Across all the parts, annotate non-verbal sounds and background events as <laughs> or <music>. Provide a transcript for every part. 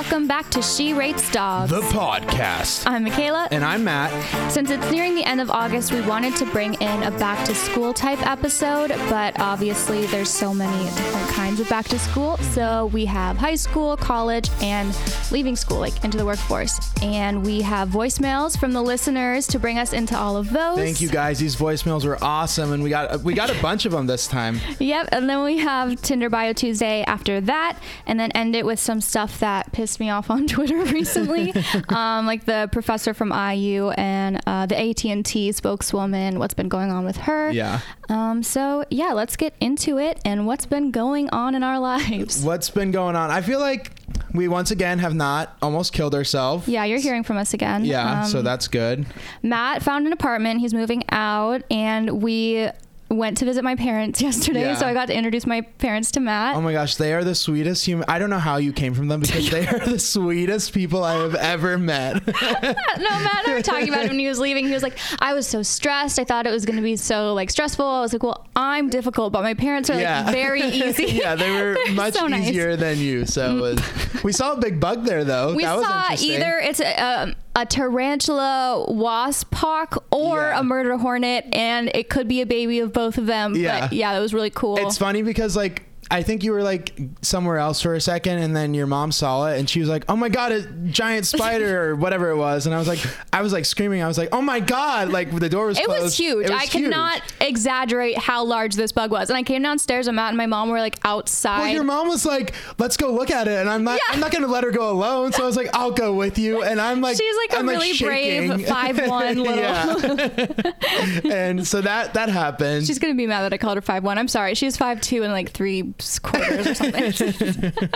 welcome back to She Rates Dogs. The podcast. I'm Michaela. And I'm Matt. Since it's nearing the end of August, we wanted to bring in a back to school type episode, but obviously there's so many different kinds of back to school. So we have high school, college, and leaving school, like into the workforce. And we have voicemails from the listeners to bring us into all of those. Thank you guys. These voicemails were awesome, and we got we got a bunch of them this time. Yep, and then we have Tinder Bio Tuesday after that, and then end it with some stuff that pissed me off on <laughs> Twitter recently, <laughs> um, like the professor from IU and uh, the AT and T spokeswoman. What's been going on with her? Yeah. Um, so yeah, let's get into it and what's been going on in our lives. <laughs> What's been going on? I feel like we once again have not almost killed ourselves. Yeah, you're hearing from us again. Yeah, so Um, that's good. Matt found an apartment. He's moving out, and we went to visit my parents <laughs> yesterday. Yeah. So I got to introduce my parents to Matt. Oh my gosh, they are the sweetest human. I don't know how you came from them because they are the sweetest people I have ever met. <laughs> no, Matt and I were talking about it when he was leaving. He was like, I was so stressed. I thought it was going to be so like stressful. I was like, well, I'm difficult, but my parents are like very <laughs> easy. yeah, they were much so nice. easier than you. So it was, we saw a big bug there though. We that was saw either it's a, um, a tarantula wasp hawk or Yeah. a murder hornet, and it could be a baby of both of them. Yeah. But yeah, that was really cool. It's funny because like I think you were like somewhere else for a second, and then your mom saw it, and she was like, "Oh my god, a giant spider or whatever it was," and I was like, I was like screaming, I was like, "Oh my god!" Like the door was closed. It closed. was huge. It was I huge. cannot exaggerate how large this bug was. And I came downstairs, and Matt and my mom were like outside. Well, your mom was like, "Let's go look at it," and I'm not. Yeah. I'm not going to let her go alone." So I was like, "I'll go with you," and I'm like, She's like a I'm, really shaking. <laughs> brave 5'1" little- yeah. <laughs> and so that that happened. She's gonna be mad that I called her five one. I'm sorry. She's five two and like three quarters or something. <laughs> <laughs>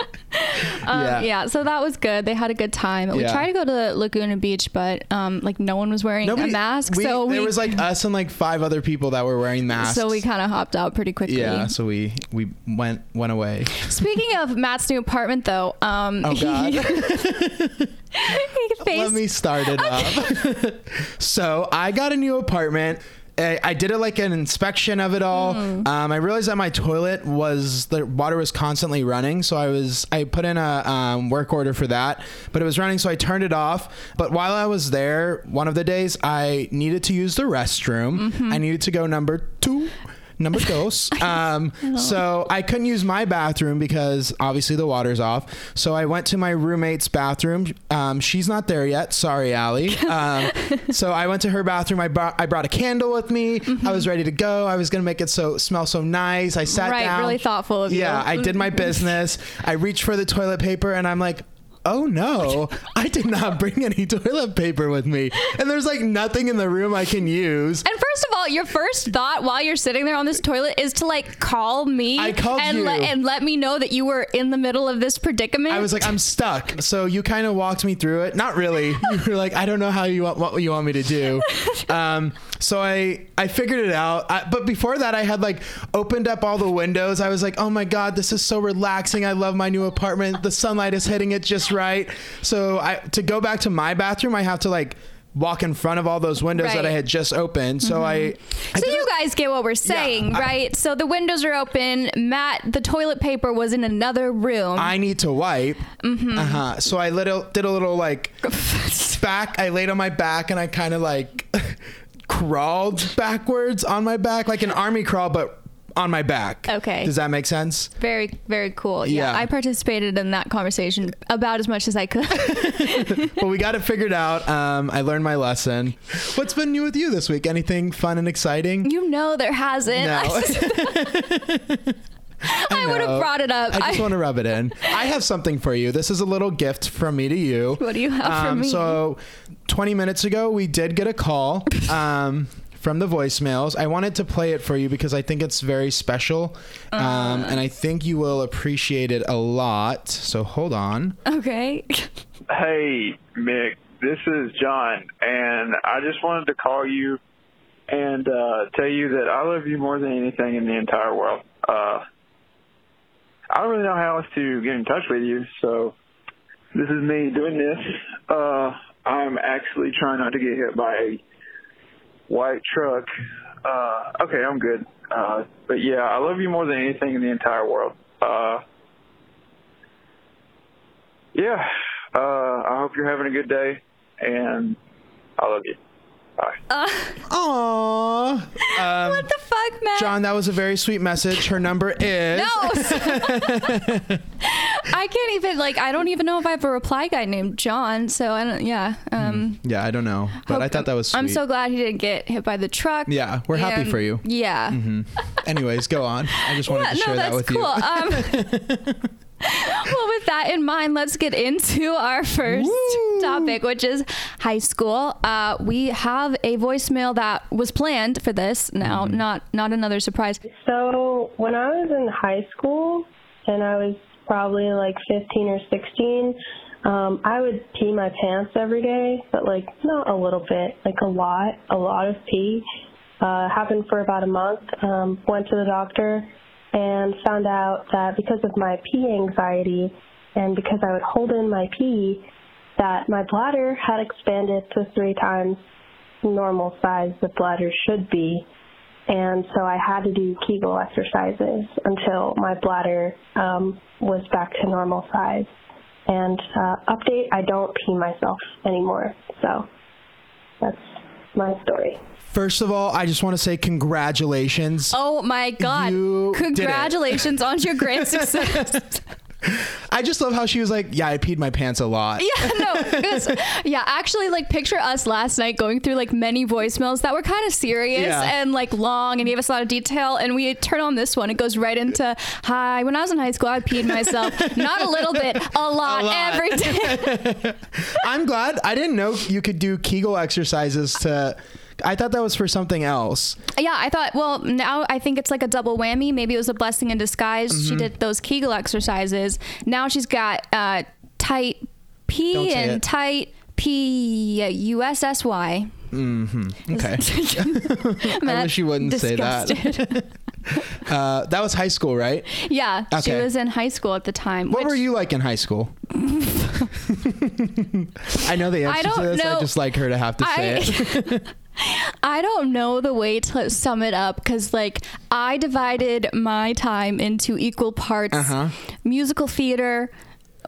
um, Yeah. yeah. So that was good. They had a good time. We Yeah. tried to go to Laguna Beach, but um, like no one was wearing a mask. we- so there we was like us and like five other people that were wearing masks. so we kind of hopped out pretty quickly. yeah. So we we went went away. Speaking of Matt's new apartment, though, um, Oh God. he, <laughs> he faced Let me start it up. so I got a new apartment. I, I did it like an inspection of it all. Hmm. Um, I realized that my toilet was the water was constantly running, so I was I put in a um, work order for that, but it was running, so I turned it off. But while I was there, one of the days I needed to use the restroom. Mm-hmm. I needed to go number two. Number <laughs> dos. Um, so I couldn't use my bathroom because obviously the water's off. So I went to my roommate's bathroom. Um, she's not there yet. Sorry, Allie. <laughs> Um, so I went to her bathroom. I brought I brought a candle with me. I was ready to go. I was gonna make it so smell so nice. I sat Right, down. really thoughtful of you. Yeah, I did my business. I reached for the toilet paper and I'm like. Oh no, <laughs> I did not bring any toilet paper with me. And there's like nothing in the room I can use. And first of all, your first thought while you're sitting there on this toilet is to like call me I called and you. let and let me know that you were in the middle of this predicament. I was like, I'm stuck. So you kind of walked me through it. Not really. <laughs> You were like, I don't know how you want what you want me to do. <laughs> Um, so I I figured it out. I, but before that, I had like opened up all the windows. I was like, oh my god, this is so relaxing. I love my new apartment. The sunlight is hitting it just right. So I to go back to my bathroom, I have to like walk in front of all those windows that I Mm-hmm. had just opened. So I. I so you guys get what we're saying, I- right? So the windows are open. Matt, the toilet paper was in another room. I need to wipe. Mm-hmm. Uh huh. So I little did a little like <laughs> back. I laid on my back and I kind of like <laughs> crawled backwards on my back, like an army crawl, but on my back. Okay. Does that make sense? very, very cool. Yeah. Yeah. I participated in that conversation about as much as I could. <laughs> well, we got it figured out. Um, I learned my lesson. What's been new with you this week? Anything fun and exciting? you know there hasn't. No. <laughs> <laughs> I, would have brought it up. I just I- want to rub it in. I have something for you. This is a little gift from me to you. What do you have for me? So, 20 minutes ago, we did get a call um, from the voicemails. I wanted to play it for you because I think it's very special, um, Uh. and I think you will appreciate it a lot. So, hold on. okay. Hey, Mick, this is John, and I just wanted to call you and uh, tell you that I love you more than anything in the entire world. Uh, I don't really know how else to get in touch with you, so this is me doing this. Uh, I'm actually trying not to get hit by a white truck. Uh, okay, I'm good. Uh, but yeah, I love you more than anything in the entire world. Uh, yeah, Uh, I hope you're having a good day, and I love you. Bye. Aww. Um, what the fuck, Matt? John, that was a very sweet message. Her number is. No. <laughs> I can't even like. I don't even know if I have a reply guy named John. So I don't. Yeah. Um. Yeah, I don't know, but I thought that was sweet. I'm so glad he didn't get hit by the truck. Yeah, we're happy for you. Yeah. Anyways, go on. I just wanted Yeah, to share no, that that's with cool. you. Um, <laughs> <laughs> well, with that in mind, let's get into our first Woo. topic, which is high school. Uh, we have a voicemail that was planned for this. Now, Mm-hmm. not not another surprise. So when I was in high school and I was probably like 15 or 16, um, I would pee my pants every day, but like not a little bit, like a lot, a lot of pee. Uh, happened for about a month. Um, went to the doctor and found out that because of my pee anxiety and because I would hold in my pee, that my bladder had expanded to three times normal size the bladder should be and so I had to do Kegel exercises until my bladder um, was back to normal size. And uh, update, I don't pee myself anymore. So that's my story. First of all, I just want to say congratulations. Oh my God! You. Congratulations on your great <laughs> success. I just love how she was like, "Yeah, I peed my pants a lot." yeah, <laughs> no, was, yeah. Actually, like picture us last night going through like many voicemails that were kind of serious Yeah. and like long and gave us a lot of detail. And we turn on this one, it goes right into hi. When I was in high school, I peed myself not a little bit, a <laughs> lot, A lot. every day. I'm glad. I didn't know you could do Kegel exercises to. I thought that was for something else. yeah, I thought. Well, now I think it's like a double whammy. Maybe it was a blessing in disguise. Mm-hmm. She did those Kegel exercises. Now she's got uh, tight P and it. tight P U S S Y. Okay. <laughs> <laughs> I wish you wouldn't say that. <laughs> Uh, that was high school, right? Yeah, she was in high school at the time. What which- were you like in high school? I know the answer I to don't this. I just like her to have to say it. I, don't know the way to sum it up because, like, I divided my time into equal parts Uh-huh. musical theater,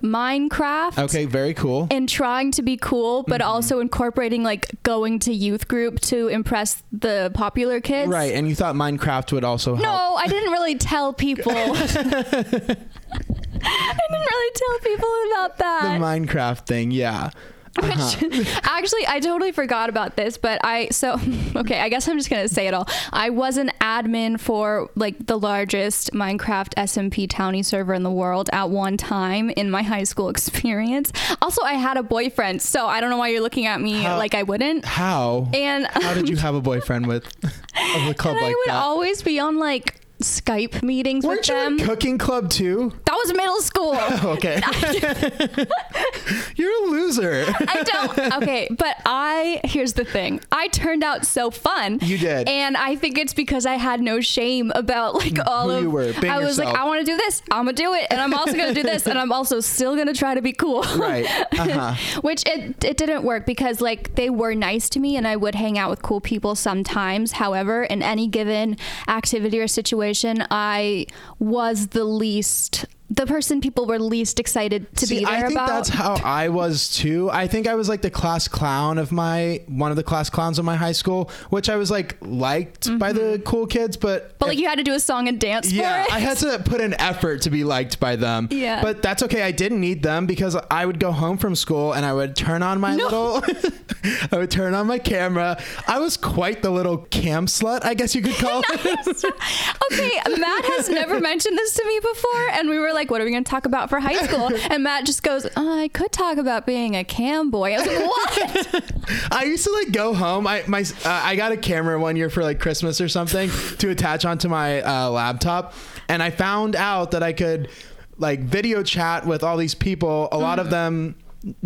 Minecraft. Okay, very cool. And trying to be cool, but Mm-hmm. also incorporating like going to youth group to impress the popular kids. Right, and you thought Minecraft would also help. No, I didn't really tell people. <laughs> <laughs> I didn't really tell people about that. The. Minecraft thing, yeah. Which, uh-huh. <laughs> actually, I totally forgot about this, but I so <laughs> okay. I guess I'm just gonna say it all. I was an admin for like the largest Minecraft SMP Towny server in the world at one time in my high school <laughs> experience. Also, I had a boyfriend, so I don't know why you're looking at me How- like I wouldn't. How? And How did you have a boyfriend with of a club and I would that? always be on like Skype meetings Weren't with you them. in cooking club too? that was middle school. <laughs> Okay. <laughs> <laughs> You're a loser. I don't. Okay, but I here's the thing. I turned out so fun. You did. and I think it's because I had no shame about like all Who of. you were, being I was like. I want to do this. I'm gonna do it, and I'm also gonna do this, and I'm also still gonna try to be cool. right. Uh-huh. Which it it didn't work because like they were nice to me, and I would hang out with cool people sometimes. However, in any given activity or situation, I was the least. The person people were least excited to See, be there I think about. that's how I was too. I think I was like the class clown of my one of the class clowns of my high school, which I was like liked by the cool kids, but Mm-hmm. but like you had to do a song and dance yeah, for it. I had to put an effort to be liked by them. Yeah. But that's okay. I didn't need them because I would go home from school and I would turn on my little <laughs> I would turn on my camera. I was quite the little cam slut, I guess you could call <laughs> it. okay, Matt has never mentioned this to me before, and we were like, "What are we going to talk about for high school?" <laughs> And Matt just goes, oh, "I could talk about being a cam boy." I was like, "What?" <laughs> I used to like go home. I my uh, I got a camera one year for like Christmas or something to attach onto my uh, laptop, and I found out that I could like video chat with all these people. A lot of them.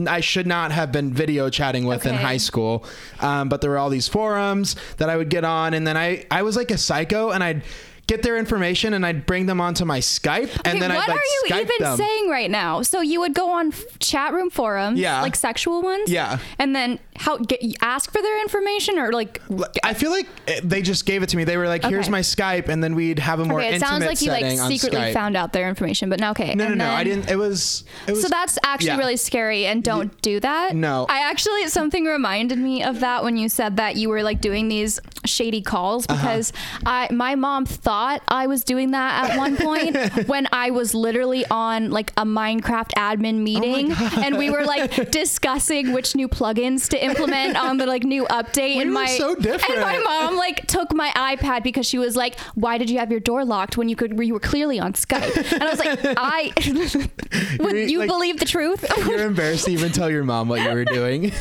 I should not have been video chatting with in high school, um, but there were all these forums that I would get on, and then I I was like a psycho, and I'd get their information and I'd bring them onto my Skype, and Okay, then I'd like What are you Skype even them. saying right now? So you would go on f- chat room forums, Yeah. like sexual ones, Yeah. and then how get ask for their information or like. I feel like eh, they just gave it to me. They were like, "Here's Okay. my Skype," and then we'd have a more Okay, it sounds like you like secretly found out their information, but no, okay. no, no, no. I then- didn't. It was. It was So that's actually yeah. really scary, and don't do that. No. I actually something reminded me of that when you said that you were like doing these shady calls Uh-huh. because I my mom thought I was doing that at one point <laughs> when I was literally on like a Minecraft admin meeting and we were like discussing which new plugins to implement on the like new update We and my so different. and my mom like took my iPad because she was like, "Why did you have your door locked when you could you were clearly on Skype?" And I was like, <laughs> "I <laughs> would You're, you like- believe the truth? You're embarrassed to even tell your mom what you were doing.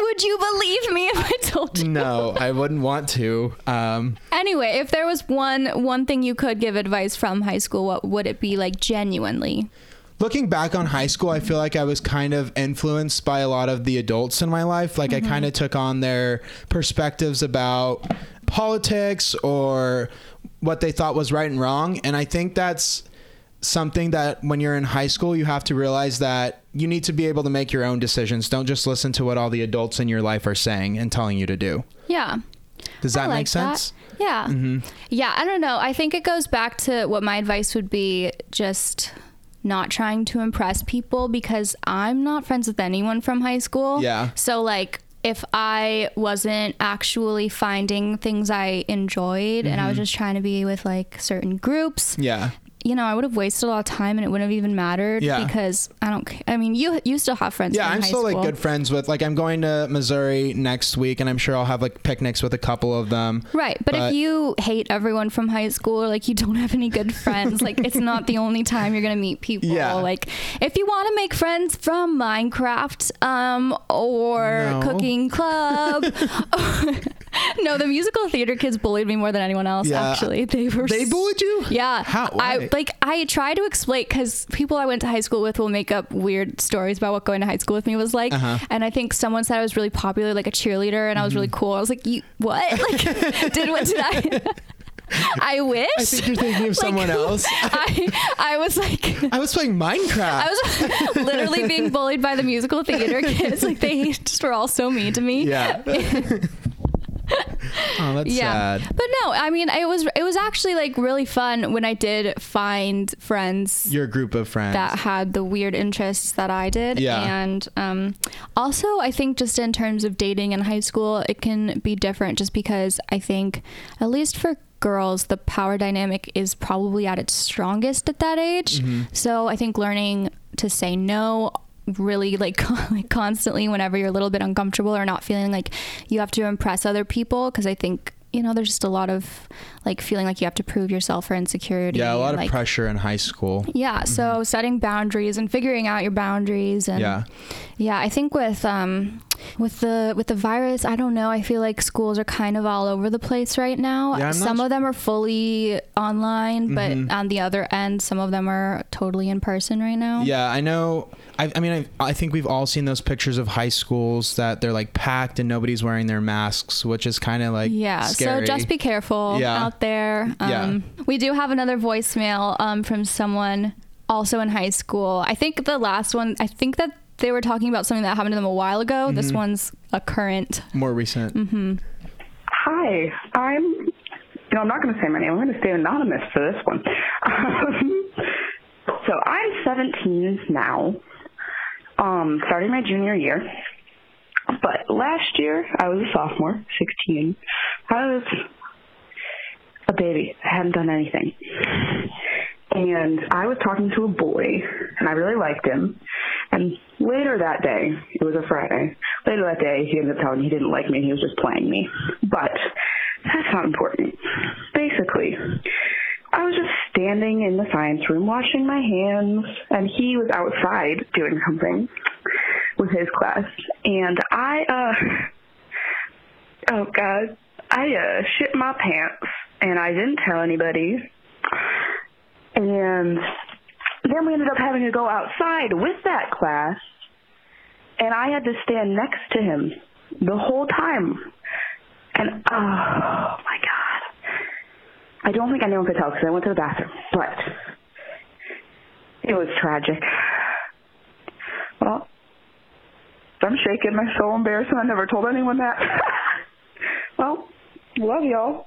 Would you believe me if I told you? no, I wouldn't want to. Um, Anyway, if there was one one thing you could give advice from high school, what would it be like genuinely? looking back on high school, I feel like I was kind of influenced by a lot of the adults in my life. Like I kind of took on their perspectives about politics or what they thought was right and wrong. And I think that's something that when you're in high school, you have to realize that you need to be able to make your own decisions. Don't just listen to what all the adults in your life are saying and telling you to do. Yeah. Does that like make sense? That. Yeah. Mm-hmm. Yeah, I don't know. I think it goes back to what my advice would be just not trying to impress people because I'm not friends with anyone from high school. Yeah. So like if I wasn't actually finding things I enjoyed and I was mm-hmm. just trying to be with like certain groups, Yeah. You know, I would have wasted a lot of time and it wouldn't have even mattered Yeah. because I don't I mean, you you still have friends Yeah, I'm still like good friends with like I'm going to Missouri next week and I'm sure I'll have like picnics with a couple of them. Right, but, But- if you hate everyone from high school or like you don't have any good friends, like it's <laughs> not the only time you're gonna meet people. Yeah. Like if you want to make friends from Minecraft, um, or No. cooking club. <laughs> <laughs> <laughs> no, the musical theater kids bullied me more than anyone else. Yeah. Actually, they were. They bullied you? Yeah. How? I like. I try to explain because people I went to high school with will make up weird stories about what going to high school with me was like. Uh-huh. And I think someone said I was really popular, like a cheerleader, and I was really Mm-hmm. cool. I was like, "You what? <laughs> Like, did what did I?" <laughs> I wish. I think you're thinking of Like, someone else. I I was like. I was playing Minecraft. I was literally being bullied by the musical theater kids. Like they just were all so mean to me. yeah. Oh, that's yeah sad. but no i mean it was it was actually like really fun when i did find friends Your group of friends. that had the weird interests that i did Yeah. and um, also i think just in terms of dating in high school it can be different just because i think at least for girls the power dynamic is probably at its strongest at that age Mm-hmm. so i think learning to say no really like, <laughs> like constantly whenever you're a little bit uncomfortable or not feeling like you have to impress other people because i think you know there's just a lot of like feeling like you have to prove yourself or insecurity yeah, a lot and, of pressure in high school. yeah so setting boundaries and figuring out your boundaries and Yeah. yeah i think with um with the with the virus i don't know i feel like schools are kind of all over the place right now Yeah, I'm not some of them are fully online but Mhm. on the other end some of them are totally in person right now Yeah, I know. I, I mean, I, I think we've all seen those pictures of high schools that they're like packed and nobody's wearing their masks, which is kind of like Yeah, Scary. so just be careful Yeah. Out there. Yeah. Um, We do have another voicemail um, from someone also in high school. I think the last one, I think that they were talking about something that happened to them a while ago. Mm-hmm. This one's a current. more recent. Mm-hmm. Hi, I'm. You know, I'm not going to say my name. I'm going to stay anonymous for this one. Um, <laughs> so I'm 17 now, um, starting my junior year. But last year I was a sophomore, 16. I was a baby. I hadn't done anything. And I was talking to a boy, and I really liked him. And later that day, it was a Friday, later that day, he ended up telling me he didn't like me, he was just playing me. But that's not important. Basically, I was just standing in the science room washing my hands, and he was outside doing something with his class. And I, uh, oh God, I, uh, shit my pants, and I didn't tell anybody. And then we ended up having to go outside with that class, and I had to stand next to him the whole time. And oh my god, I don't think anyone could tell because I went to the bathroom, but it was tragic. Well, I'm shaking. I'm so embarrassed. I never told anyone that. <laughs> well, love y'all.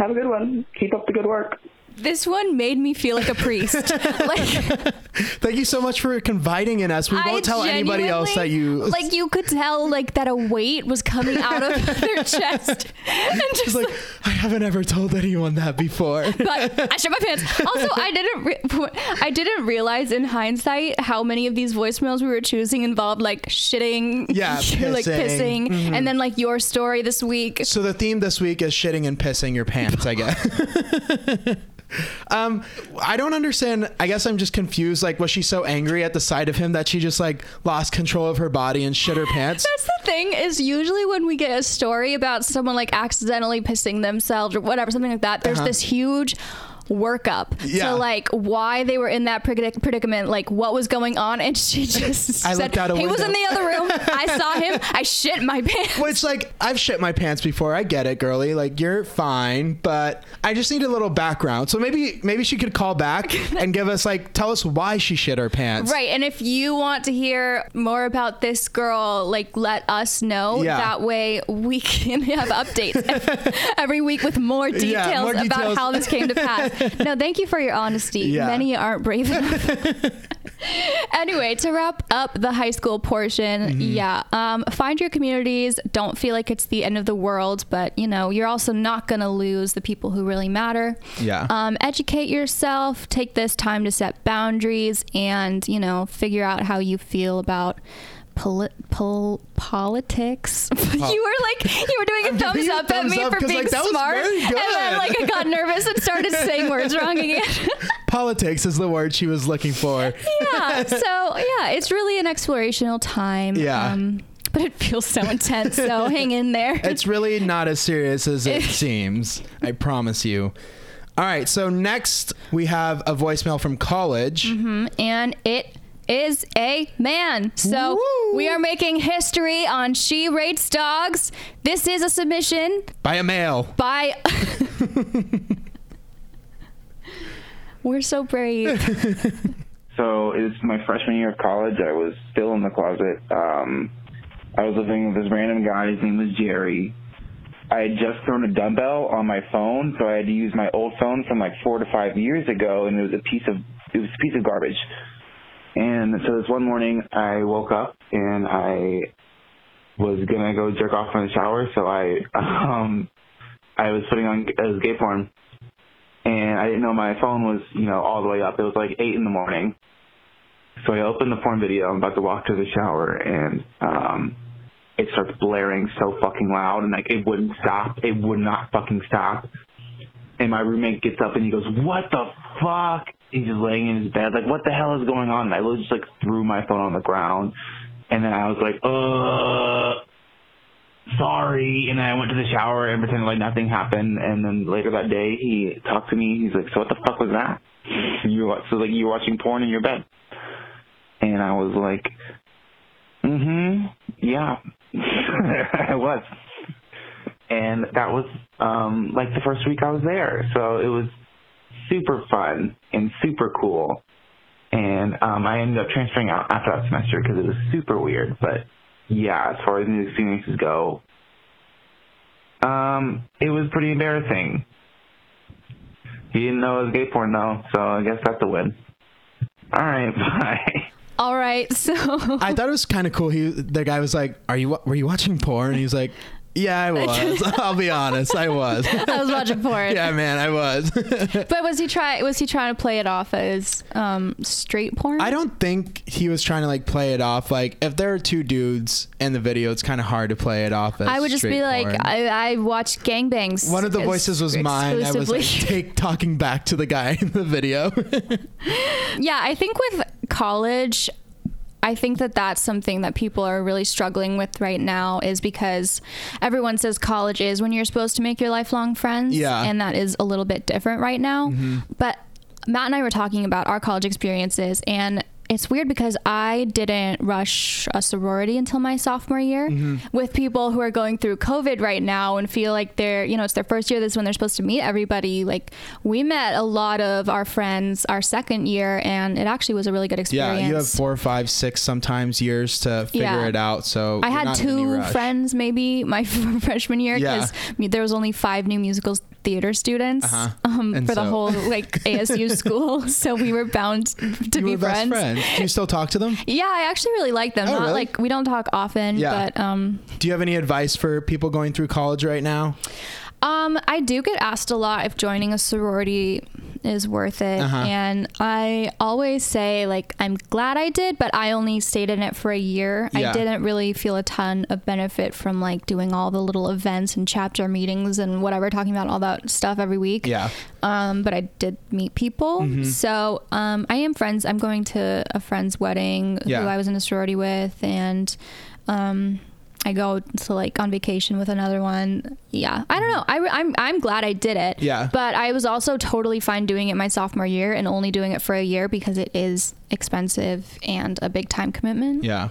Have a good one. Keep up the good work. This one made me feel like a priest. <laughs> like Thank you so much for confiding in us. We won't tell anybody else that you like you could tell like that a weight was coming out of <laughs> their chest and just It's like I haven't ever told anyone that before. <laughs> but I shit my pants. Also, I didn't re- I didn't realize in hindsight how many of these voicemails we were choosing involved like shitting, Yeah, like pissing. Mm-hmm. pissing, and then like your story this week. So the theme this week is shitting and pissing your pants, I guess. Um, I don't understand. I guess I'm just confused. Like, was she so angry at the sight of him that she just like lost control of her body and shit her <laughs> pants? That's the thing is usually when we get a story about someone like accidentally pissing themselves or whatever, something like that, there's Uh-huh. this huge workup Yeah. to like why they were in that predic- predicament, like what was going on, and <laughs> she just I said he was in the other room. <laughs> I saw him. I shit my pants. Which, like, I've shit my pants before. I get it, girly. Like, you're fine, but I just need a little background. So maybe, maybe she could call back <laughs> and give us, like, tell us why she shit her pants. Right, and if you want to hear more about this girl, like let us know. Yeah. That way we can have updates every week with more details, Yeah, more about how this came to pass. <laughs> No, thank you for your honesty. Yeah. Many aren't brave <laughs> enough. anyway, to wrap up the high school portion, Mm-hmm. yeah, um, find your communities. Don't feel like it's the end of the world, but you know you're also not gonna lose the people who really matter. Yeah. Um, educate yourself. Take this time to set boundaries, and you know figure out how you feel about. Poli- pol- politics. <laughs> you were like you were doing a <laughs> thumbs giving you a up at me up for being like, smart, and then like I got nervous and started saying words wrong <laughs> again. Politics is the word she was looking for. yeah. So yeah, it's really an explorational time. Yeah. Um, but it feels so intense. So hang in there. It's really not as serious as it seems. I promise you. All right, so next we have a voicemail from college. and it is a man. So Woo. we are making history on She Rates Dogs. This is a submission by a male. by. <laughs> We're so brave. <laughs> So it's my freshman year of college. I was still in the closet. Um, I was living with this random guy. His name was Jerry. I had just thrown a dumbbell on my phone, so I had to use my old phone from like four to five years ago, and it was a piece of it was a piece of garbage. And so this one morning, I woke up and I was gonna go jerk off in the shower, so I <laughs> um I was putting on uh, gay porn, and I didn't know my phone was you know all the way up. It was like eight in the morning, so I opened the porn video. I'm about to walk to the shower, and um it starts blaring so fucking loud, and like it wouldn't stop. It would not fucking stop. And my roommate gets up and he goes, "What the fuck?" He's just laying in his bed, like, "What the hell is going on?" And I literally just like threw my phone on the ground, and then I was like, "Uh." sorry. And then I went to the shower and pretended like nothing happened. And then later that day he talked to me. He's like so what the fuck was that? You were so like you were watching porn in your bed. And I was like mhm yeah. <laughs> I was. And that was um like the first week I was there. So it was super fun and super cool and um I ended up transferring out after that semester because it was super weird but yeah, as far as new experiences go, um, it was pretty embarrassing. He didn't know it was gay porn though, so I guess that's a win. All right, <laughs> bye. All right. <laughs> So I thought it was kind of cool. He, the guy was like, "Are you? wa- Were you watching porn?" And he's like, "Yeah, I <laughs> was. <laughs> I'll be honest, I was." <laughs> I was watching porn. yeah, man, I was. But was he try was he trying to play it off as um, straight porn? I don't think he was trying to like play it off. Like, if there are two dudes in the video, it's kind of hard to play it off. As I would just be like. I, I watched gangbangs. One of the voices was mine. I was like, take talking back to the guy in the video. yeah, I think with college, I think that that's something that people are really struggling with right now is because everyone says college is when you're supposed to make your lifelong friends. Yeah. And that is a little bit different right now. Mm-hmm. But Matt and I were talking about our college experiences and it's weird because I didn't rush a sorority until my sophomore year Mm-hmm. with people who are going through COVID right now and feel like they're, you know, it's their first year. This is when they're supposed to meet everybody. Like we met a lot of our friends our second year and it actually was a really good experience. Yeah, you have four, five, six sometimes years to figure Yeah. it out. So I had not in any two friends maybe my <laughs> freshman year Yeah. because there was only five new musicals theater students Uh-huh. um, And for the whole like <laughs> ASU school. So we were bound to You be were best friends. friends. Do you still talk to them? <laughs> Yeah, I actually really like them. Oh, Not really? like we don't talk often, Yeah. but um, Do you have any advice for people going through college right now? Um, I do get asked a lot if joining a sorority is worth it, Uh-huh. and I always say like I'm glad I did, but I only stayed in it for a year. Yeah. I didn't really feel a ton of benefit from like doing all the little events and chapter meetings and whatever, talking about all that stuff every week. Yeah. Um, but I did meet people. Mm-hmm. So um, I am friends. I'm going to a friend's wedding Yeah. who I was in a sorority with, and um, I go to like on vacation with another one. Yeah, I don't know. I, I'm I'm glad I did it. Yeah. But I was also totally fine doing it my sophomore year and only doing it for a year because it is expensive and a big time commitment. Yeah.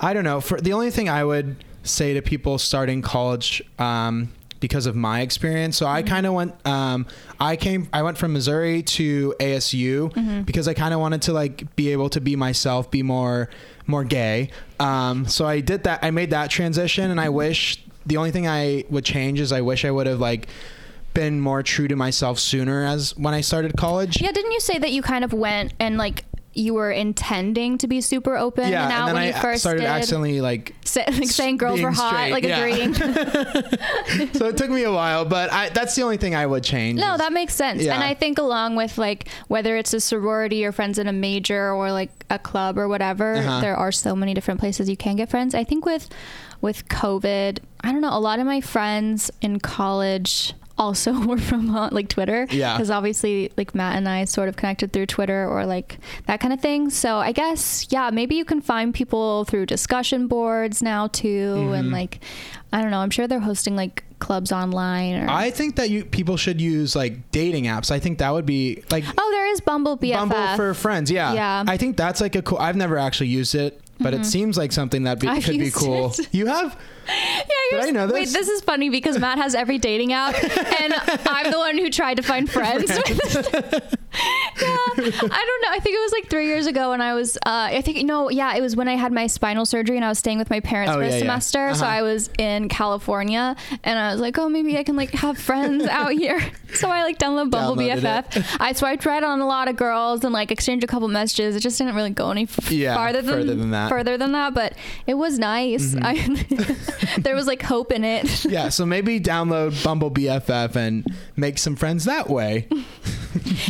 I don't know. For the only thing I would say to people starting college, um, because of my experience. So I kind of went. Um, I came. I went from Missouri to ASU because I kind of wanted to like be able to be myself, be more more gay. Um, so I did that. I made that transition, and I wish the only thing I would change is I wish I would have like been more true to myself sooner as when I started college. Yeah, didn't you say that you kind of went and like you were intending to be super open Yeah, and out and when I you first started did? accidentally like Sa- like saying girls were hot, straight, like yeah. agreeing. <laughs> so it took me a while, but I, that's the only thing I would change. No, is- that makes sense. Yeah. And I think along with like whether it's a sorority or friends in a major or like a club or whatever, Uh-huh. there are so many different places you can get friends. I think with with COVID, I don't know, a lot of my friends in college also <laughs> were from uh, like Twitter. Yeah. Because obviously like Matt and I sort of connected through Twitter or like that kind of thing. So I guess yeah, maybe you can find people through discussion boards now too Mm-hmm. and like I don't know, I'm sure they're hosting like clubs online or I think that you people should use like dating apps. I think that would be like Oh, there is Bumble BFF. Bumble for friends. Yeah. Yeah. I think that's like a cool. I've never actually used it, but it seems like something that be, Mm-hmm. Could be cool. it. You have? Yeah, Did I know Wait, this? this is funny because Matt has every dating app, and I'm the one who tried to find <laughs> friends. with yeah, I don't know. I think it was like three years ago when I was. Uh, I think no, yeah, it was when I had my spinal surgery and I was staying with my parents Oh, for yeah, a semester. So Uh-huh. I was in California, and I was like, oh, maybe I can like have friends out here. <laughs> So I like downloaded Bumble Downloaded BFF. I swiped right on a lot of girls and like exchanged a couple messages. It just didn't really go any f- Yeah, farther than, further than that. Mm-hmm. Further than that, but it was nice. I, <laughs> <laughs> there was like hope in it. <laughs> Yeah. So maybe download Bumble BFF and make some friends that way. <laughs>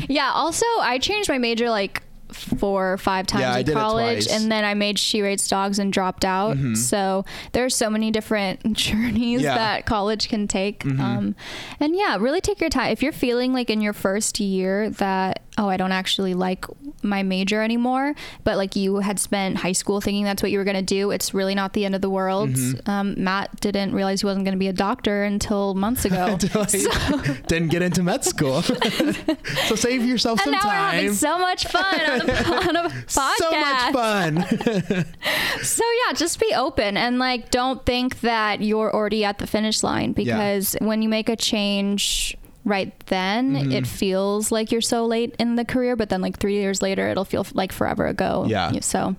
Yeah. Also, I changed my major like four or five times Yeah, in college. Mm-hmm. and then I made She Rates Dogs and dropped out. So there's so many different journeys Yeah. Mm-hmm. that college can take. Um, and yeah, really take your time. If you're feeling like in your first year that oh, I don't actually like my major anymore, but like you had spent high school thinking that's what you were going to do, it's really not the end of the world. Mm-hmm. Um, Matt didn't realize he wasn't going to be a doctor until months ago. Until <laughs> I <laughs> didn't get into med school. <laughs> so save yourself and some now we're time. having so much fun on a, on a podcast. So much fun. So yeah, just be open and like don't think that you're already at the finish line because when you make a change right then, Mm-hmm. it feels like you're so late in the career, but then like 3 years later it'll feel like forever ago. Yeah. So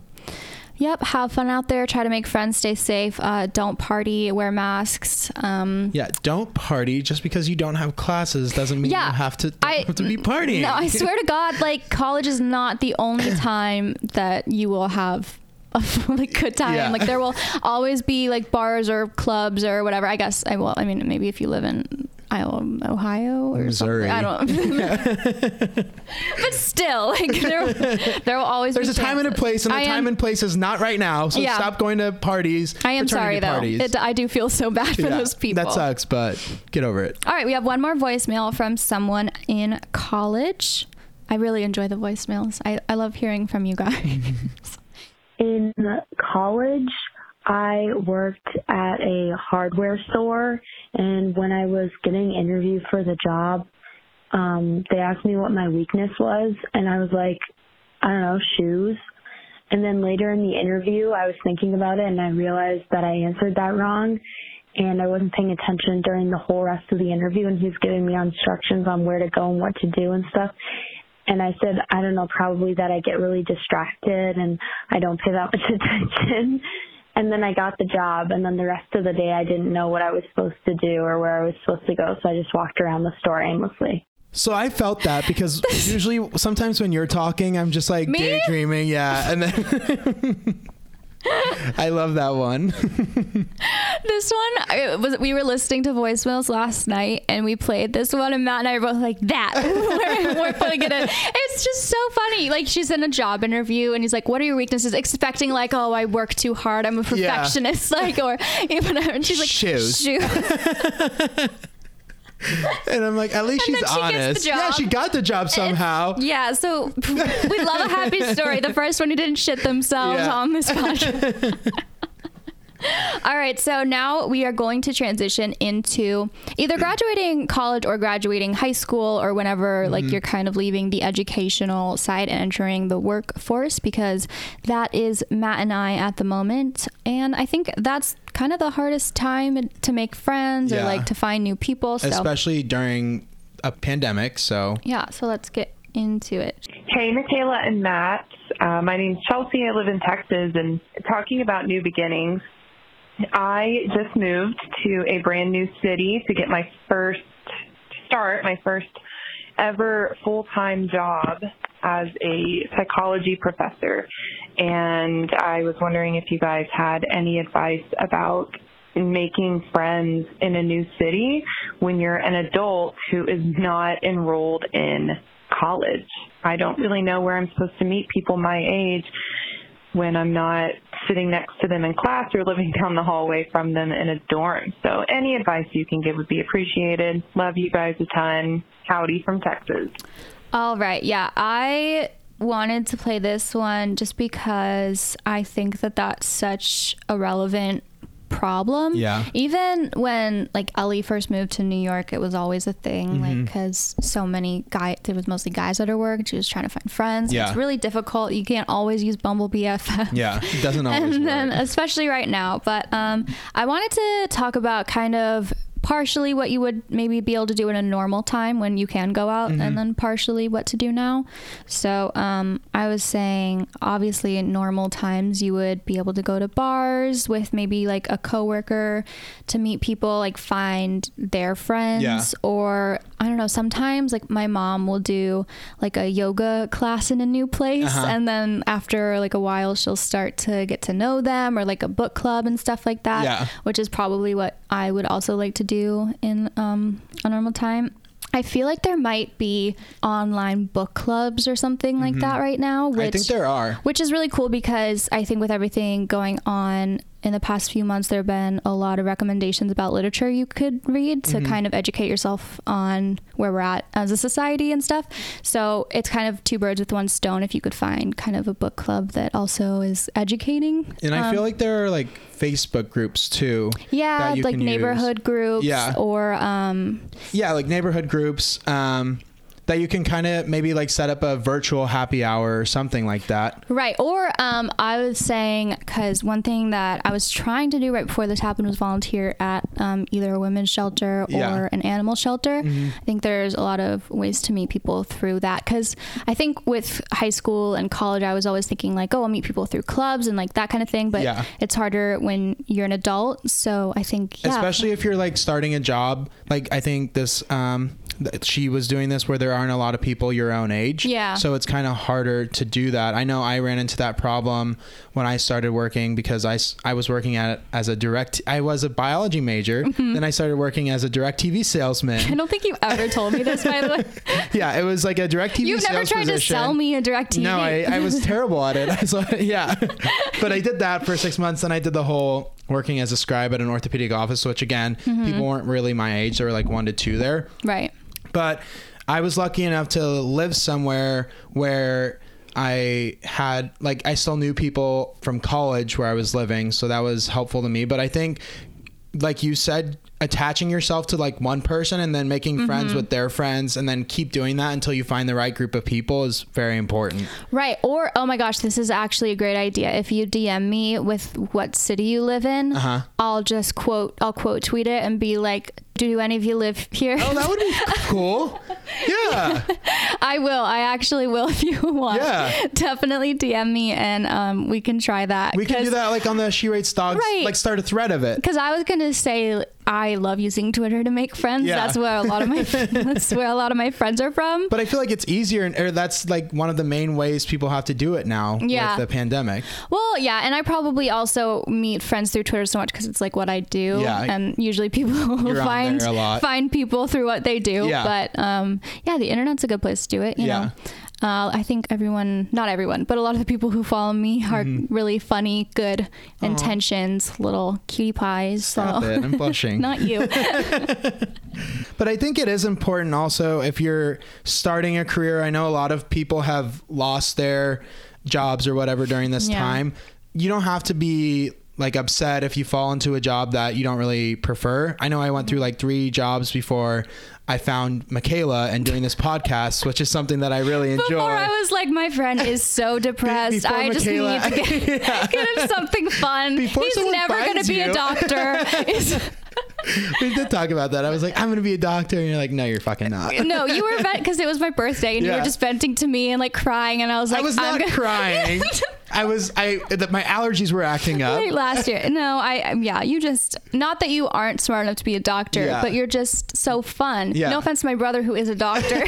Yep, have fun out there. Try to make friends. Stay safe. Uh, don't party. Wear masks. Um, yeah. Don't party just because you don't have classes doesn't mean Yeah, you have to I- have to be partying. No, I swear to God, like college is not the only <coughs> time that you will have a like good time. Yeah. Like there will always be like bars or clubs or whatever. I guess I will. I mean, maybe if you live in Iowa, Ohio or Missouri. something. I don't. <laughs> <laughs> but still, like there, there will always. There's be a time and a place, and the I time and place is not right now. So Yeah. stop going to parties. I am sorry fraternity though. It, I do feel so bad for Yeah, those people. That sucks, but get over it. All right, we have one more voicemail from someone in college. I really enjoy the voicemails. I, I love hearing from you guys. <laughs> In college, I worked at a hardware store, and when I was getting interviewed for the job, um, they asked me what my weakness was, and I was like, I don't know, shoes. And then later in the interview, I was thinking about it and I realized that I answered that wrong. And I wasn't paying attention during the whole rest of the interview. And he was giving me instructions on where to go and what to do and stuff. And I said, I don't know, probably that I get really distracted and I don't pay that much <laughs> attention. And then I got the job, and then the rest of the day I didn't know what I was supposed to do or where I was supposed to go, so I just walked around the store aimlessly. So I felt that because <laughs> usually sometimes when you're talking, I'm just like Me? daydreaming, yeah, and then <laughs> <laughs> I love that one. <laughs> This one was we were listening to voicemails last night and we played this one and Matt and I were both like that. <laughs> we're, we're putting it in. It's just so funny. Like she's in a job interview and he's like, "What are your weaknesses?" Expecting like, "Oh, I work too hard. I'm a perfectionist." Like or even and she's like, Shoes. "Shoes." <laughs> And I'm like, at least And she's then she gets the honest. Yeah, she got the job somehow. Yeah, so we love a happy story. The first one who didn't shit themselves Yeah. on this <laughs> podcast. <laughs> All right, so now we are going to transition into either graduating college or graduating high school or whenever like you're kind of leaving the educational side and entering the workforce because that is Matt and I at the moment. And I think that's kind of the hardest time to make friends or like to find new people. So Especially during a pandemic. So yeah, so let's get into it. Hey, Michaela and Matt. Uh, my name's Chelsea. I live in Texas, and talking about new beginnings, I just moved to a brand new city to get my first start, my first ever full time job as a psychology professor. And I was wondering if you guys had any advice about making friends in a new city when you're an adult who is not enrolled in college. I don't really know where I'm supposed to meet people my age when I'm not sitting next to them in class or living <laughs> down the hallway from them in a dorm. So any advice you can give would be appreciated. Love you guys a ton. Howdy from Texas. All right. Yeah. I wanted to play this one just because I think that that's such a relevant problem. Yeah. Even when like Ellie first moved to New York, it was always a thing, Mm-hmm. like because so many guy there was mostly guys at her work. She was trying to find friends. Yeah. It's really difficult. You can't always use Bumble BFF. yeah, it doesn't <laughs> always and then especially right now. But um, I wanted to talk about kind of partially what you would maybe be able to do in a normal time when you can go out, Mm-hmm. and then partially what to do now. So um, I was saying, obviously, in normal times, you would be able to go to bars with maybe like a coworker to meet people, like find their friends, Yeah. or I don't know. Sometimes, like my mom will do like a yoga class in a new place, Uh-huh. and then after like a while, she'll start to get to know them, or like a book club and stuff like that. Yeah. Which is probably what I would also like to do in um, a normal time. I feel like there might be online book clubs or something like that right now. Which, Mm-hmm. I think there are. which is really cool because I think with everything going on in the past few months, there have been a lot of recommendations about literature you could read to kind of educate yourself on where we're at as a society and stuff. So it's kind of two birds with one stone if you could find kind of a book club that also is educating. And I Um, feel like there are like Facebook groups too. yeah, that you like can use. neighborhood groups Yeah. or um, Yeah, like neighborhood groups um, that you can kind of maybe like set up a virtual happy hour or something like that. Right. Or um, I was saying, because one thing that I was trying to do right before this happened was volunteer at um, either a women's shelter or Yeah. Mm-hmm. an animal shelter. I think there's a lot of ways to meet people through that. Because I think with high school and college, I was always thinking, like, oh, I'll meet people through clubs and like that kind of thing. But Yeah. it's harder when you're an adult. So I think, yeah. Especially if you're like starting a job. Like I think this um she was doing this where there aren't a lot of people your own age. Yeah. So it's kind of harder to do that. I know I ran into that problem when I started working because I, I was working at as a direct I was a biology major. Then I started working as a DirecTV salesman. I don't think you ever told me this, by the way. <laughs> yeah, it was like a DirecTV salesman. You've never tried position. to sell me a DirecTV. No, I, I was <laughs> terrible at it. <laughs> So yeah, but I did that for six months. Then I did the whole working as a scribe at an orthopedic office, which again, Mm-hmm. people weren't really my age. They were like one to two there. right. But I was lucky enough to live somewhere where I had like I still knew people from college where I was living, so that was helpful to me. But I think, like you said, attaching yourself to like one person and then making friends Mhm. with their friends and then keep doing that until you find the right group of people is very important. Right. Or, oh my gosh, this is actually a great idea. If you DM me with what city you live in, Uh-huh. I'll just quote, I'll quote tweet it and be like, do any of you live here? Oh, that would be <laughs> cool. Yeah. I will. I actually will if you <laughs> want. Yeah. Definitely DM me and um, we can try that. We can do that like on the She Rates Dogs, Right. like start a thread of it. Because I was gonna say I love using Twitter to make friends. Yeah. That's where a lot of my <laughs> that's where a lot of my friends are from. But I feel like it's easier, and or that's like one of the main ways people have to do it now Yeah. with the pandemic. Well, yeah, and I probably also meet friends through Twitter so much because it's like what I do, Yeah. and usually people You're on find <laughs> find people through what they do. Yeah. But um, yeah, the internet's a good place to do it. You Yeah. know. Uh, I think everyone, not everyone, but a lot of the people who follow me are Mm-hmm. really funny, good intentions, little cutie pies. Stop so. it. I'm blushing. <laughs> not you. <laughs> But I think it is important also if you're starting a career. I know a lot of people have lost their jobs or whatever during this Yeah. time. You don't have to be like upset if you fall into a job that you don't really prefer. I know I went through like three jobs before I found Michaela and doing this podcast, which is something that I really enjoy. Before I was like, my friend is so <laughs> depressed. I just need to get, <laughs> get him something fun. Before He's never going to be you. a doctor. <laughs> <laughs> We did talk about that. I was like, I'm gonna be a doctor, and you're like, No, you're fucking not. no, you were because it was my birthday and you were just venting to me and like crying, and I was like, I was I'm not gonna- crying. I was. I that my allergies were acting up. Late last year. No, I um, yeah, you just not that you aren't smart enough to be a doctor, Yeah. but you're just so fun. Yeah. No offense to my brother who is a doctor. <laughs> <laughs> I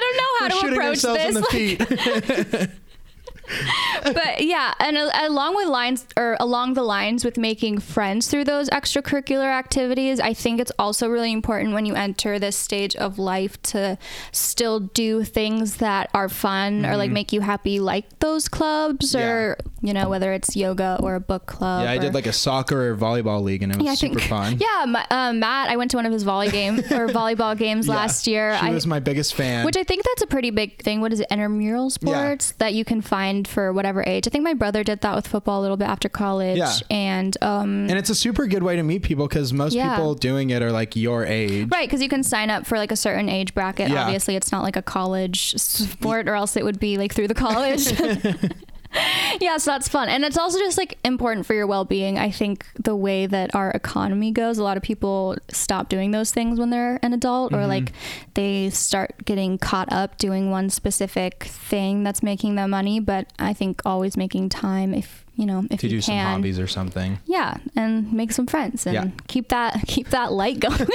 don't know how We're to approach this. <laughs> but yeah, and along with lines or along the lines with making friends through those extracurricular activities, I think it's also really important when you enter this stage of life to still do things that are fun or like Mhm. make you happy, like those clubs or you know whether it's yoga or a book club. yeah, I or- did like a soccer or volleyball league, and it was yeah, super think, fun. <laughs> Yeah, Ma- uh, Matt, I went to one of his volley game <laughs> or volleyball games Yeah. last year. She I, was my biggest fan. which I think that's a pretty big thing. What is it? Intramural sports that you can find for whatever age. I think my brother did that with football a little bit after college. Yeah. And um, and it's a super good way to meet people because most Yeah. people doing it are like your age. right, because you can sign up for like a certain age bracket. Yeah. Obviously, it's not like a college sport, or else it would be like through the college. <laughs> <laughs> <laughs> yeah, so that's fun. And it's also just like important for your well being. I think the way that our economy goes, a lot of people stop doing those things when they're an adult, or Mhm. like they start getting caught up doing one specific thing that's making them money. But I think always making time if you know if to you do some hobbies or something. Yeah, and make some friends and Yeah. keep that <laughs> keep that light <laughs> going.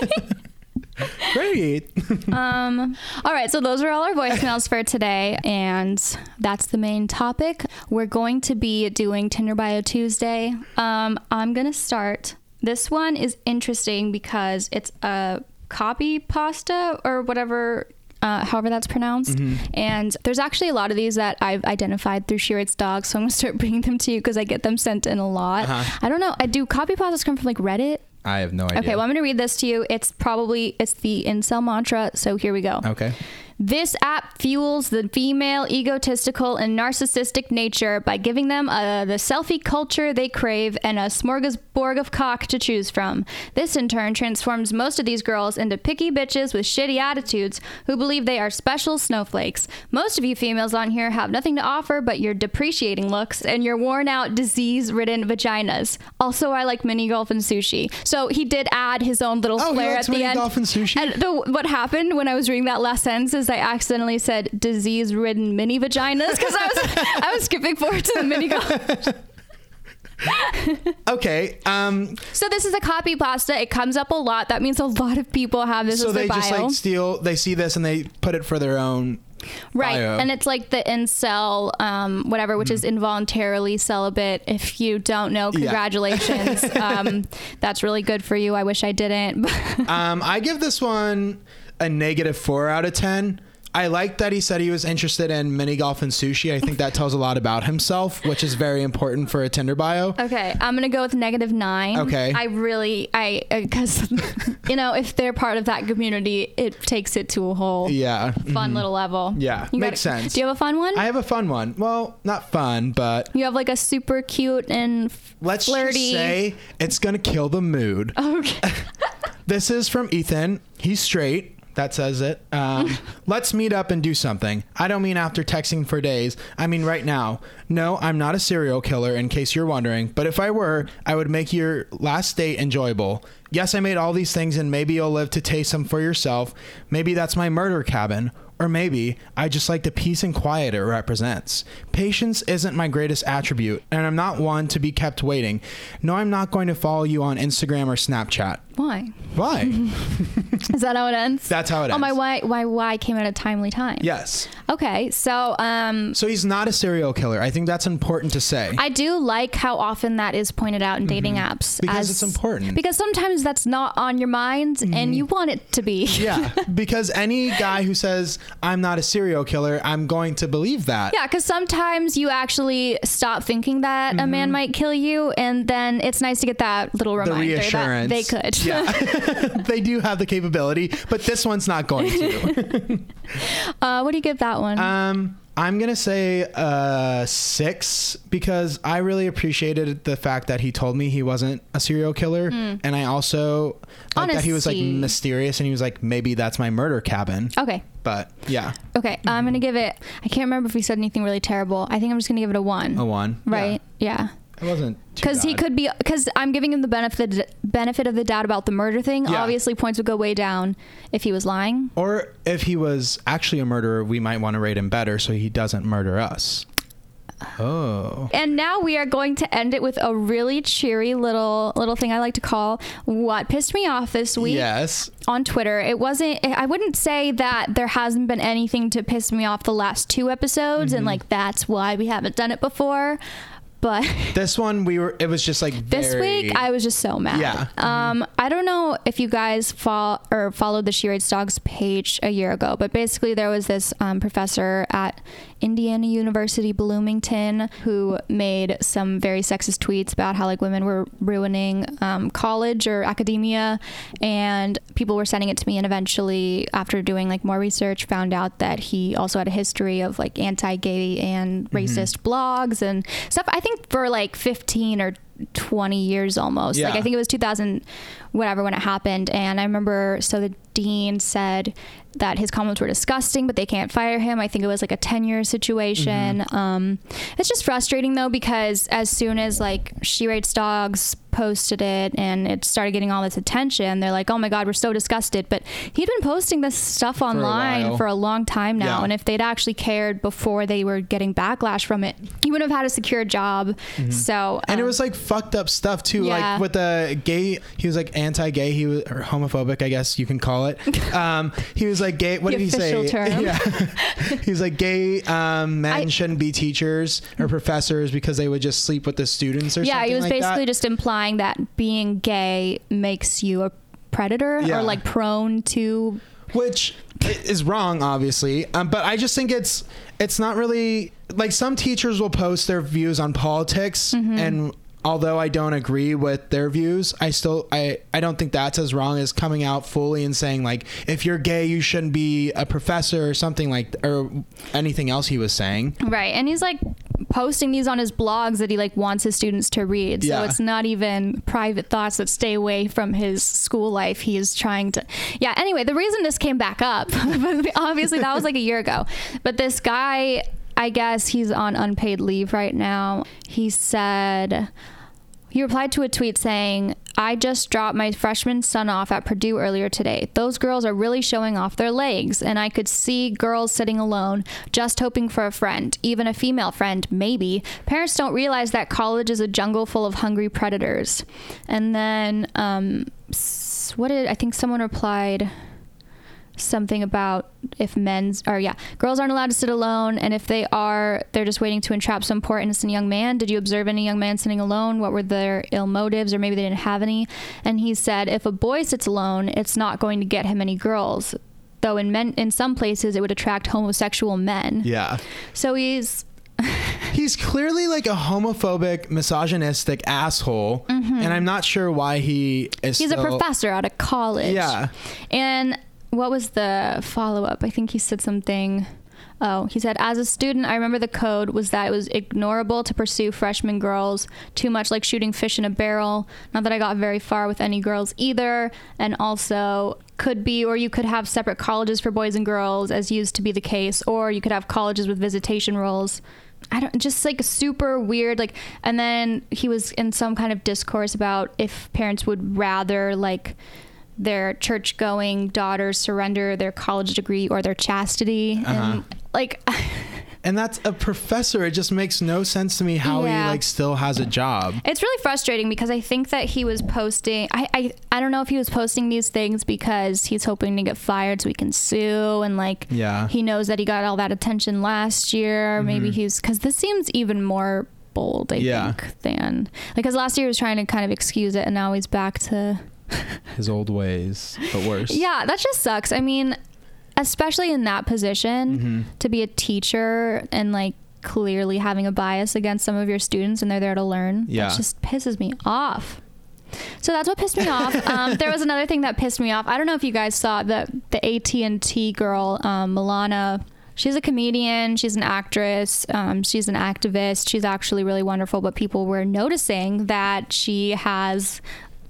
<laughs> Great. <laughs> um, all right, so those are all our voicemails for today, and that's the main topic. We're going to be doing Tinder Bio Tuesday. Um, I'm gonna start. This one is interesting because it's a copy pasta or whatever. Uh, however that's pronounced and there's actually a lot of these that i've identified through she Rates dogs so i'm gonna start <laughs> bringing them to you because i get them sent in a lot Uh-huh. i don't know i do copy pastas come from like reddit I have no idea. Okay, well, I'm going to read this to you. It's probably it's the incel mantra. So here we go. Okay. This app fuels the female egotistical and narcissistic nature by giving them uh, the selfie culture they crave and a smorgasbord of cock to choose from. This in turn transforms most of these girls into picky bitches with shitty attitudes who believe they are special snowflakes. Most of you females on here have nothing to offer but your depreciating looks and your worn out, disease ridden vaginas. Also, I like mini golf and sushi. So he did add his own little Oh, he flair likes at the mini end. golf and sushi? And the, what happened when I was reading that last sentence is I accidentally said disease-ridden mini vaginas because I was I was skipping forward to the mini golf. <laughs> Okay. Um. So this is a copy pasta. It comes up a lot. That means a lot of people have this so they just like steal. They see this and they put it for their own. right. bio. And it's like the incel, um, whatever, which is involuntarily celibate. If you don't know, Mm-hmm. Yeah. congratulations. <laughs> um, that's really good for you. I wish I didn't. <laughs> um. I give this one a negative four out of ten. I like that he said he was interested in mini golf and sushi. I think that <laughs> tells a lot about himself, which is very important for a Tinder bio. Okay, I'm gonna go with negative nine. Okay. I really, I, because, <laughs> you know, if they're part of that community, it takes it to a whole Yeah. fun mhm. little level. Yeah, You makes got- sense. Do you have a fun one? I have a fun one. Well, not fun, but you have like a super cute and f- let's flirty. just say it's gonna kill the mood. Okay. <laughs> This is from Ethan. He's straight. That says it. Um, <laughs> let's meet up and do something. I don't mean after texting for days. I mean right now. No, I'm not a serial killer, in case you're wondering. But if I were, I would make your last date enjoyable. Yes, I made all these things, and maybe you'll live to taste them for yourself. Maybe that's my murder cabin. Or maybe I just like the peace and quiet it represents. Patience isn't my greatest attribute, and I'm not one to be kept waiting. No, I'm not going to follow you on Instagram or Snapchat. Why? Why? <laughs> Is that how it ends? That's how it ends. Oh, my why, why, why came at a timely time. Yes. Okay, so um, So he's not a serial killer. I think that's important to say. I do like how often that is pointed out in dating apps Mm-hmm. Because it's important. Because sometimes that's not on your mind, and you want it to be. <laughs> yeah, because any guy who says I'm not a serial killer, I'm going to believe that. Yeah, because sometimes you actually stop thinking that a man might kill you, and then it's nice to get that little Mm-hmm. The reminder reassurance. that they could. <laughs> Yeah. <laughs> they do have the capability, but this one's not going to. <laughs> uh, what do you give that one? um, I'm gonna say uh, six because I really appreciated the fact that he told me he wasn't a serial killer, and I also like that he was like. Mysterious and he was like maybe that's my murder cabin. okay. But yeah, Okay, I'm gonna give it. I can't remember if we said anything really terrible. I think I'm just gonna give it a one. a one. Right? Yeah. It wasn't Because he could be. Because I'm giving him the benefit benefit of the doubt about the murder thing. Yeah. Obviously, points would go way down if he was lying. Or if he was actually a murderer, we might want to rate him better so he doesn't murder us. Oh. And now we are going to end it with a really cheery little little thing I like to call what pissed me off this week. Yes. on Twitter. It wasn't, I wouldn't say that there hasn't been anything to piss me off the last two episodes, Mm-hmm. and like that's why we haven't done it before. But <laughs> This one we were it was just like this week I was just so mad. Yeah. Um, I don't know if you guys fol- or followed the She Rates Dogs page a year ago, but basically there was this um, professor at Indiana University Bloomington who made some very sexist tweets about how like women were ruining um, college or academia, and people were sending it to me. And eventually, after doing like more research, found out that he also had a history of like anti-gay and racist blogs and stuff. I think for like 15 or 20 years almost. Yeah. Like I think it was 2000 whatever when it happened and I remember so the dean said that his comments were disgusting but they can't fire him. I think it was like a 10 year situation. Mm-hmm. Um it's just frustrating though because as soon as like She Rates Dogs posted it and it started getting all this attention, they're like, "Oh my god, we're so disgusted." But he'd been posting this stuff online while. for a long time now Yeah. and if they'd actually cared before they were getting backlash from it, he wouldn't have had a secure job. So Mm-hmm. and it um, was like fucked up stuff too. Yeah. Like with the gay, he was like anti-gay. He was or homophobic, I guess you can call it. <laughs> Um, he was like gay. What The did he say? term. <laughs> Yeah, he was like gay. Um, men I- shouldn't be teachers or professors because they would just sleep with the students or yeah, something he was like basically that. just implying that being gay makes you a predator Yeah. or like prone to which is wrong obviously um, but i just think it's it's not really like some teachers will post their views on politics Mm-hmm. and although i don't agree with their views i still i i don't think that's as wrong as coming out fully and saying like if you're gay you shouldn't be a professor or something like or anything else he was saying right. And he's like posting these on his blogs that he like wants his students to read. So Yeah. it's not even private thoughts that stay away from his school life. He is trying to Yeah, anyway, the reason this came back up, <laughs> obviously that was like a year ago. But this guy I guess he's on unpaid leave right now. He said He replied to a tweet saying, I just dropped my freshman son off at Purdue earlier today. Those girls are really showing off their legs, and I could see girls sitting alone, just hoping for a friend, even a female friend, maybe. Parents don't realize that college is a jungle full of hungry predators. And then, um, what did I think someone replied? Something about if men's or yeah girls aren't allowed to sit alone and if they are they're just waiting to entrap some poor innocent young man did you observe any young man sitting alone what were their ill motives or maybe they didn't have any and he said if a boy sits alone it's not going to get him any girls though in men in some places it would attract homosexual men. Yeah. So he's <laughs> He's clearly like a homophobic, misogynistic asshole, and I'm not sure why he is. Mm-hmm. he's a professor out of college. Yeah. And what was the follow up? I think he said something. Oh, he said, as a student, I remember the code was that it was ignorable to pursue freshman girls, too much like shooting fish in a barrel. Not that I got very far with any girls either. And also, could be, or you could have separate colleges for boys and girls, as used to be the case, or you could have colleges with visitation roles. I don't just like super weird like and then he was in some kind of discourse about if parents would rather like their church going daughters surrender their college degree or their chastity Uh-huh. and like <laughs> And that's a professor. It just makes no sense to me how Yeah. he like still has a job. it's really frustrating because I think that he was posting I, I I don't know if he was posting these things because he's hoping to get fired so he can sue and like Yeah. he knows that he got all that attention last year maybe he's because this seems even more bold I Yeah. think than because last year he was trying to kind of excuse it and now he's back to <laughs> His old ways, but worse. Yeah, that just sucks. I mean, especially in that position Mm-hmm. to be a teacher and like clearly having a bias against some of your students and they're there to learn. Yeah. That just pisses me off. So that's what pissed me off. <laughs> Um, there was another thing that pissed me off. I don't know if you guys saw the the AT and T girl, um, Milana. She's a comedian. She's an actress. Um, she's an activist. She's actually really wonderful. But people were noticing that she has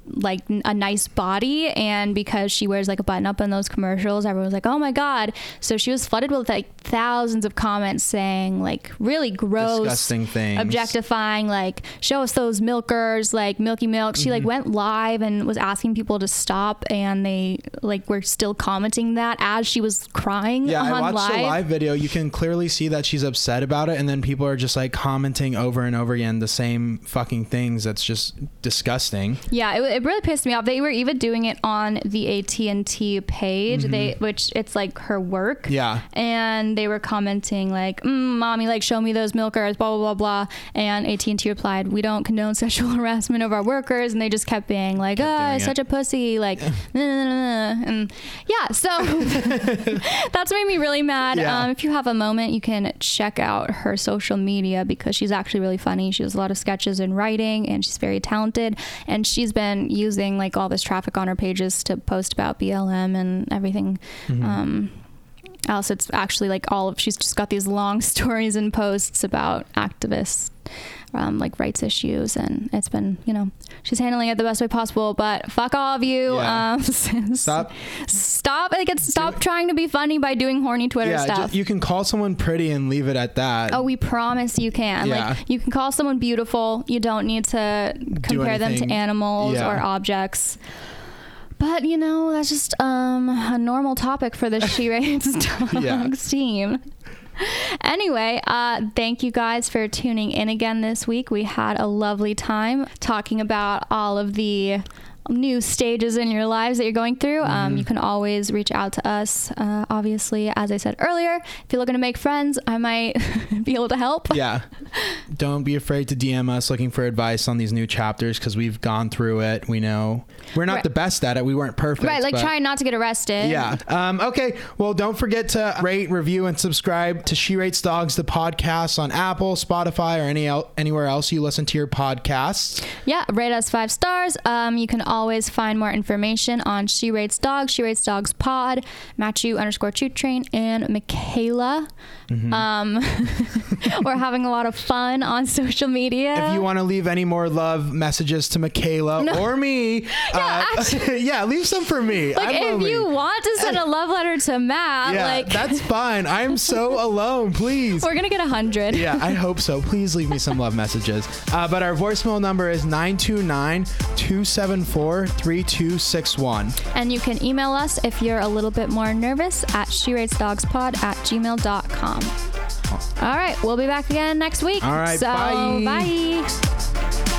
like a nice body and because she wears like a button up in those commercials everyone was like oh my god so she was flooded with like thousands of comments saying like really gross Disgusting things. objectifying like show us those milkers like milky milk she Mm-hmm. like went live and was asking people to stop and they like were still commenting that as she was crying Yeah, I watched live the live video. You can clearly see that she's upset about it, and then people are just like commenting over and over again the same fucking things. That's just disgusting. Yeah, it, it really pissed me off. They were even doing it on the AT and T page, they which it's like her work. Mm-hmm. Yeah. and they were commenting like, mm, "Mommy, like show me those milkers," blah blah blah blah. And AT and T replied, "We don't condone <laughs> sexual harassment of our workers," and they just kept being like, Kept "Ah, doing such a pussy," like, nah, nah, nah. and yeah, so <laughs> that's made me really mad. Yeah. Um, if you have a moment, you can check out her social media because she's actually really funny. She has a lot of sketches and writing, and she's very talented. And she's been using like all this traffic on her pages to post about BLM and everything. Um, else, it's actually like all of she's just got these long <laughs> stories and posts about activists. Um, like rights issues, and it's been, you know, she's handling it the best way possible. But fuck all of you. Yeah. Um, <laughs> Stop. stop like it's stop trying to be funny by doing horny Twitter yeah, stuff. ju- you can call someone pretty and leave it at that. Oh, we promise you can. Yeah. Like you can call someone beautiful. You don't need to compare them to animals Yeah. or objects. But you know, that's just um, a normal topic for the <laughs> She Rates Dogs Yeah. team. <laughs> Anyway, uh, thank you guys for tuning in again this week. We had a lovely time talking about all of the new stages in your lives that you're going through. Mm-hmm. Um, you can always reach out to us. Uh, obviously, as I said earlier, if you're looking to make friends, I might <laughs> be able to help. yeah. Don't be afraid to DM us looking for advice on these new chapters because we've gone through it. We know we're not Right. the best at it. We weren't perfect. Right, like trying not to get arrested. Yeah. Um, okay. Well, don't forget to rate, review, and subscribe to She Rates Dogs, the podcast on Apple, Spotify, or any el- anywhere else you listen to your podcasts. Yeah, rate us five stars. Um, you can always find more information on She Rates Dogs, She Rates Dogs Pod, Matthew underscore Chew Train, and Michaela. Mm-hmm. Um, <laughs> we're having a lot of fun on social media. If you want to leave any more love messages to Michaela or me, <laughs> uh, <laughs> yeah, leave some for me. like, I'm if lonely. you want to send a love letter to Matt, yeah, like, that's fine. I'm so alone. Please. we're gonna get a hundred. yeah, I hope so. Please leave me some love messages. Uh, but our voicemail number is 929 274 3261. And you can email us if you're a little bit more nervous at sheratesdogspod at gmail.com. All right, we'll be back again next week. All right, so bye. bye.